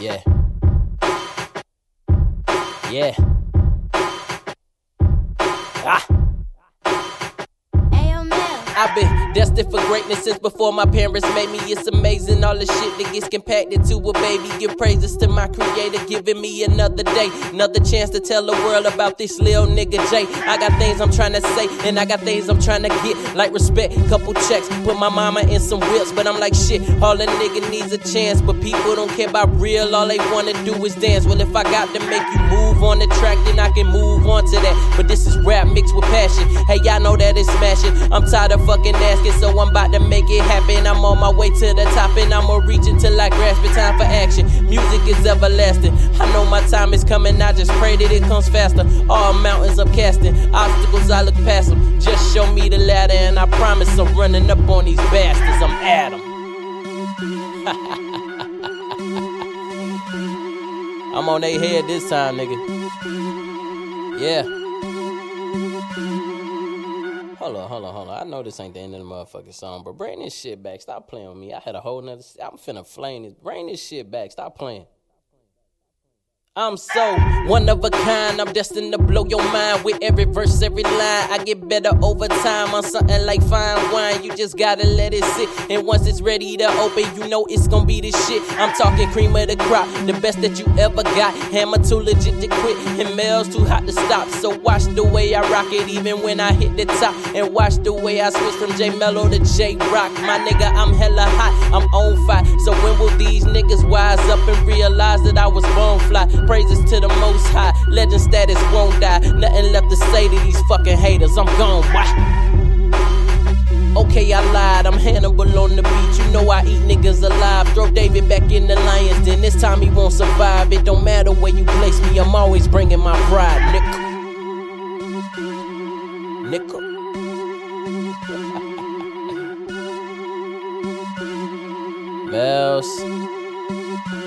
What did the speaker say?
Yeah. Yeah. Ah. I've been destined for greatness since before my parents made me. It's amazing all the shit that gets compacted to a baby. Give praises to my creator, giving me another day, another chance to tell the world about this little nigga Jay. I got things I'm trying to say, and I got things I'm trying to get, like respect, couple checks, put my mama in some whips. But I'm like shit, all a nigga needs a chance, but people don't care about real. All they wanna do is dance. Well, if I got to make you move on the track, then I can move on to that. But this is rap mixed with passion. Hey, y'all know that it's smashing. I'm tired of fucking asking, so I'm about to make it happen. I'm on my way to the top, and I'ma reach until I grasp it. Time for action. Music is everlasting. I know my time is coming. I just pray that it comes faster. All mountains I'm casting, obstacles I look past them. Just show me the ladder, and I promise I'm running up on these bastards. I'm at 'em. I'm on their head this time, nigga. Yeah. Hold on, hold on, hold on. I know this ain't the end of the motherfucking song, but bring this shit back. Stop playing with me. I had a whole nother. I'm finna flame this. Bring this shit back. Stop playing. I'm so one of a kind. I'm destined to blow your mind with every verse, every line. I get better over time on something like fine wine. You just gotta let it sit. And once it's ready to open, you know it's gonna be the shit. I'm talking cream of the crop, the best that you ever got. Hammer too legit to quit, and Mel's too hot to stop. So watch the way I rock it, even when I hit the top. And watch the way I switch from J Mellow to J Rock. My nigga, I'm hella hot, I'm on fire. So when will these wise up and realize that I was born fly? Praises to the most high. Legend status won't die. Nothing left to say to these fucking haters. I'm gone. Why? Okay, I lied. I'm Hannibal on the beach. You know I eat niggas alive. Throw David back in the lions. Then this time he won't survive. It don't matter where you place me. I'm always bringing my pride. Nickel. Nickel. Bells. Oh,